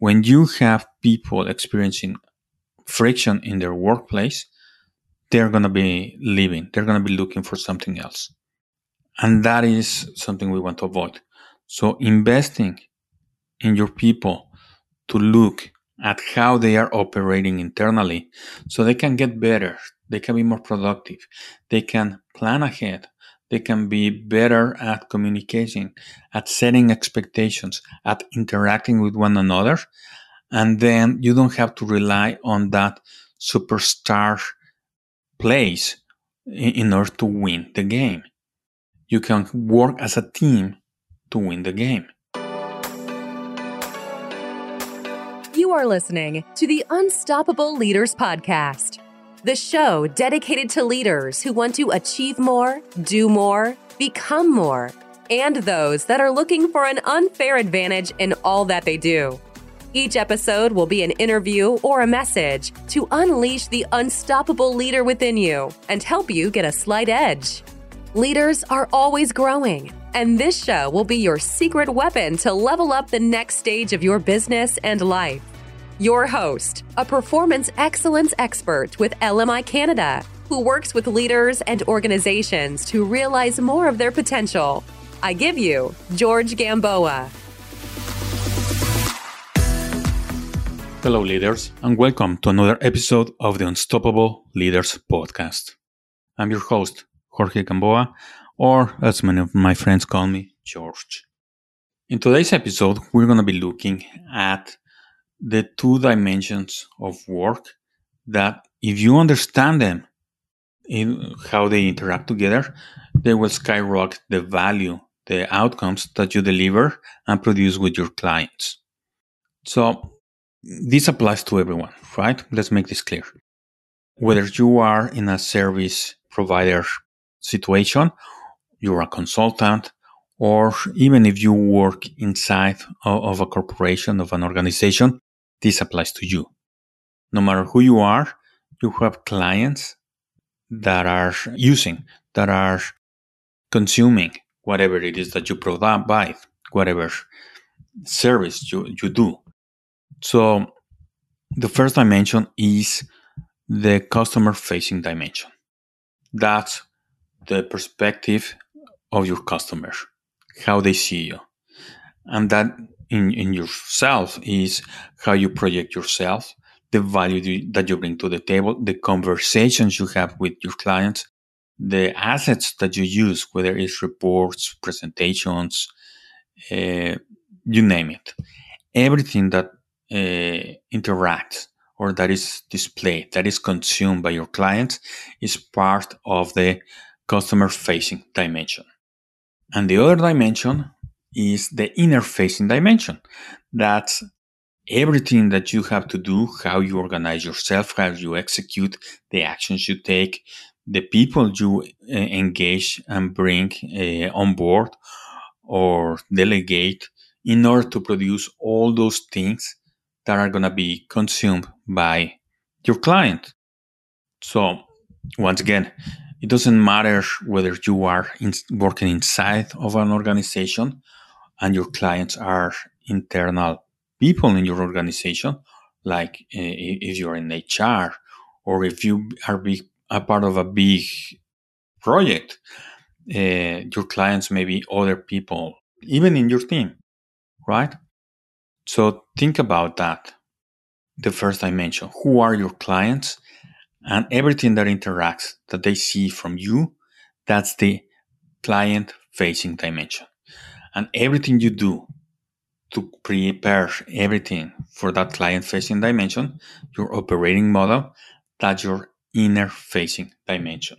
when you have people experiencing friction in their workplace, they're going to be leaving. They're going to be looking for something else. And that is something we want to avoid. So investing in your people to look at how they are operating internally so they can get better. They can be more productive. They can plan ahead. They can be better at communicating, at setting expectations, at interacting with one another. And then you don't have to rely on that superstar place in order to win the game. You can work as a team to win the game. You are listening to the Unstoppable Leaders Podcast, the show dedicated to leaders who want to achieve more, do more, become more, and those that are looking for an unfair advantage in all that they do. Each episode will be an interview or a message to unleash the unstoppable leader within you and help you get a slight edge. Leaders are always growing, and this show will be your secret weapon to level up the next stage of your business and life. Your host, a performance excellence expert with LMI Canada, who works with leaders and organizations to realize more of their potential. I give you George Gamboa. Hello, leaders, and welcome to another episode of the Unstoppable Leaders Podcast. I'm your host, Jorge Gamboa, or as many of my friends call me, George. In today's episode, we're going to be looking at the two dimensions of work that, if you understand them, in how they interact together, they will skyrocket the value, the outcomes that you deliver and produce with your clients. So, this applies to everyone, right? Let's make this clear. Whether you are in a service provider situation, you're a consultant, or even if you work inside of a corporation, of an organization, this applies to you. No matter who you are, you have clients that are using, that are consuming whatever it is that you provide, whatever service you, you do. So the first dimension is the customer facing dimension. That's the perspective of your customer, how they see you. And that in, in yourself is how you project yourself, the value that you bring to the table, the conversations you have with your clients, the assets that you use, whether it's reports, presentations, uh, you name it. Everything that uh, interacts or that is displayed, that is consumed by your clients, is part of the customer facing dimension. And the other dimension is the inner facing dimension. That's everything that you have to do, how you organize yourself, how you execute the actions you take, the people you uh, engage and bring uh, on board or delegate in order to produce all those things that are going to be consumed by your client. So, once again, it doesn't matter whether you are in, working inside of an organization and your clients are internal people in your organization, like uh, if you're in HR or if you are a part of a big project, uh, your clients may be other people, even in your team, right? So think about that. The first dimension who are your clients? And everything that interacts that they see from you, that's the client facing dimension. And everything you do to prepare everything for that client facing dimension, your operating model, that's your inner facing dimension.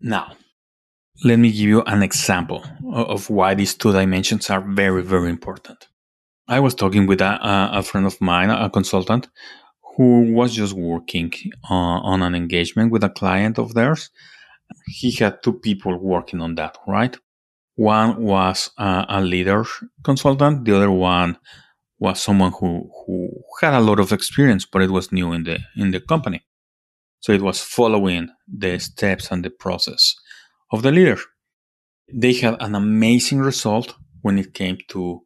Now, let me give you an example of why these two dimensions are very, very important. I was talking with a, a friend of mine, a consultant, who was just working uh, on an engagement with a client of theirs. He had two people working on that, right? One was a, a leader consultant. The other one was someone who, who had a lot of experience, but it was new in the, in the company. So it was following the steps and the process of the leader. They had an amazing result when it came to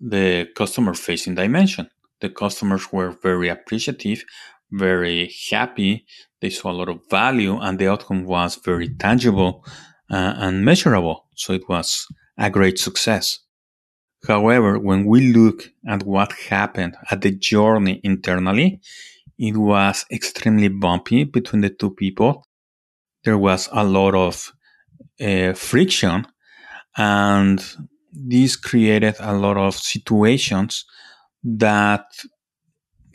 the customer facing dimension. The customers were very appreciative, very happy. They saw a lot of value, and the outcome was very tangible uh, and measurable. So it was a great success. However, when we look at what happened at the journey internally, it was extremely bumpy between the two people. There was a lot of uh, friction, and this created a lot of situations that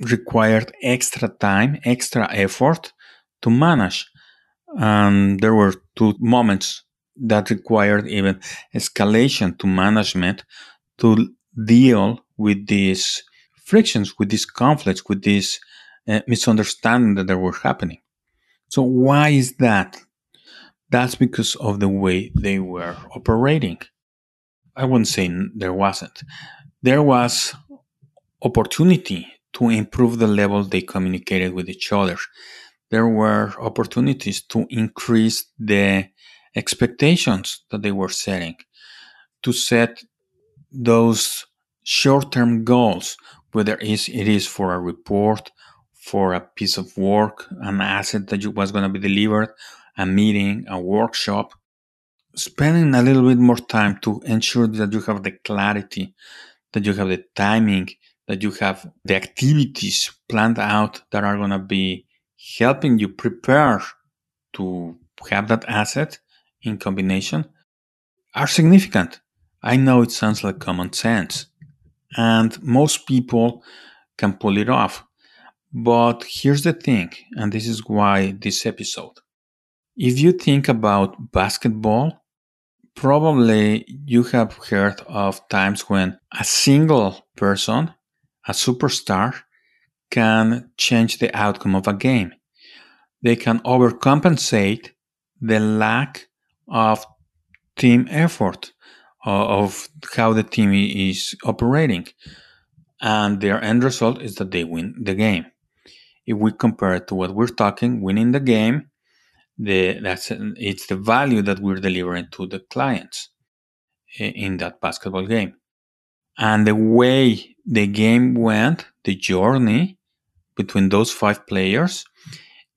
required extra time, extra effort to manage. And there were two moments that required even escalation to management to deal with these frictions, with these conflicts, with these uh, misunderstanding that were happening. So why is that? That's because of the way they were operating. I wouldn't say there wasn't. There was opportunity to improve the level they communicated with each other. There were opportunities to increase the expectations that they were setting, to set those short-term goals, whether it is for a report, for a piece of work, an asset that was going to be delivered, a meeting, a workshop, spending a little bit more time to ensure that you have the clarity, that you have the timing, that you have the activities planned out that are going to be helping you prepare to have that asset in combination are significant. I know it sounds like common sense, and most people can pull it off. But here's the thing, and this is why this episode. If you think about basketball, probably you have heard of times when a single person, a superstar, can change the outcome of a game. They can overcompensate the lack of team effort, uh, of how the team is operating. And their end result is that they win the game. If we compare it to what we're talking, winning the game, the that's it's the value that we're delivering to the clients in that basketball game. And the way the game went, the journey between those five players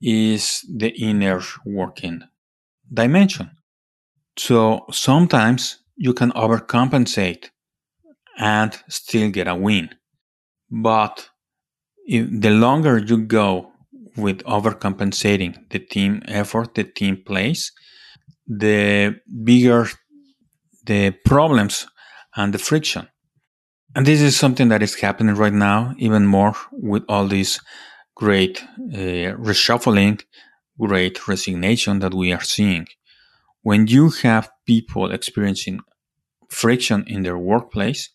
is the inner working dimension. So sometimes you can overcompensate and still get a win. But the longer you go with overcompensating the team effort, the team plays, the bigger the problems and the friction. And this is something that is happening right now, even more with all this great uh, reshuffling, great resignation that we are seeing when you have people experiencing friction in their workplace,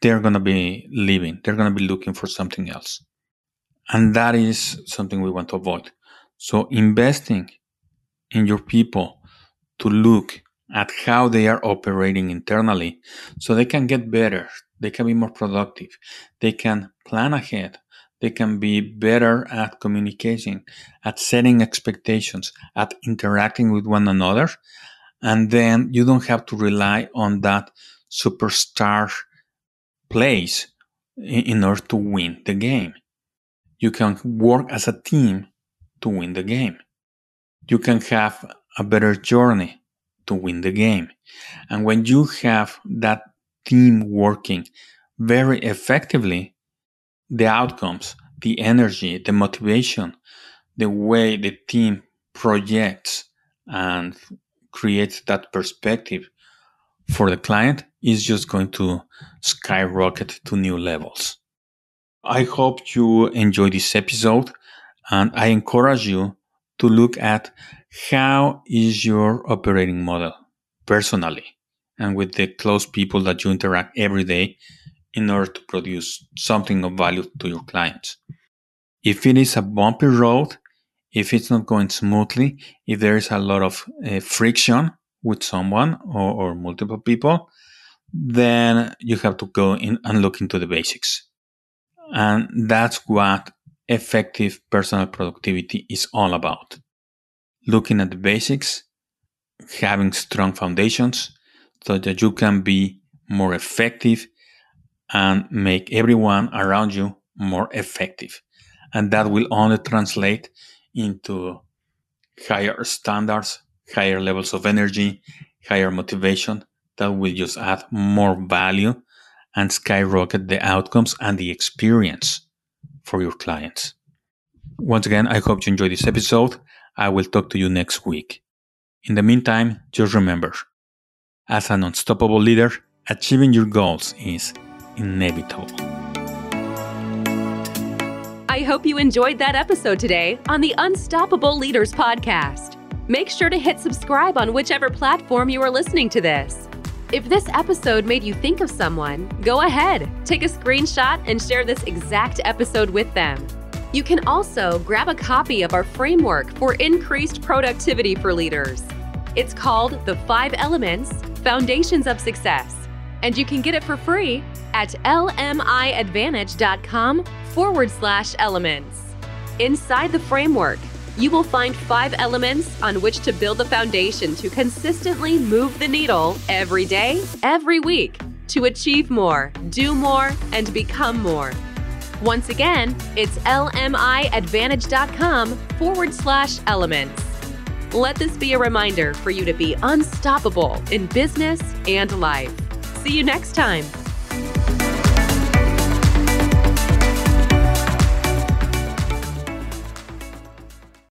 they're going to be leaving. They're going to be looking for something else. And that is something we want to avoid. So investing in your people to look at how they are operating internally so they can get better. They can be more productive. They can plan ahead. They can be better at communicating, at setting expectations, at interacting with one another. And then you don't have to rely on that superstar place in order to win the game. You can work as a team to win the game. You can have a better journey to win the game. And when you have that team working very effectively, the outcomes, the energy, the motivation, the way the team projects and creates that perspective for the client is just going to skyrocket to new levels. I hope you enjoy this episode and I encourage you to look at how is your operating model personally and with the close people that you interact every day in order to produce something of value to your clients. If it is a bumpy road, if it's not going smoothly, if there is a lot of uh, friction with someone or, or multiple people, then you have to go in and look into the basics. And that's what effective personal productivity is all about. Looking at the basics, having strong foundations so that you can be more effective and make everyone around you more effective. And that will only translate into higher standards, higher levels of energy, higher motivation that will just add more value and skyrocket the outcomes and the experience for your clients. Once again, I hope you enjoyed this episode. I will talk to you next week. In the meantime, just remember as an unstoppable leader, achieving your goals is inevitable. I hope you enjoyed that episode today on the Unstoppable Leaders Podcast. Make sure to hit subscribe on whichever platform you are listening to this. If this episode made you think of someone, go ahead, take a screenshot and share this exact episode with them. You can also grab a copy of our framework for increased productivity for leaders. It's called The Five Elements Foundations of Success, and you can get it for free at lmiadvantage.com forward slash elements. Inside the framework, you will find five elements on which to build the foundation to consistently move the needle every day, every week to achieve more, do more, and become more. Once again, it's lmiadvantage.com forward slash elements. Let this be a reminder for you to be unstoppable in business and life. See you next time.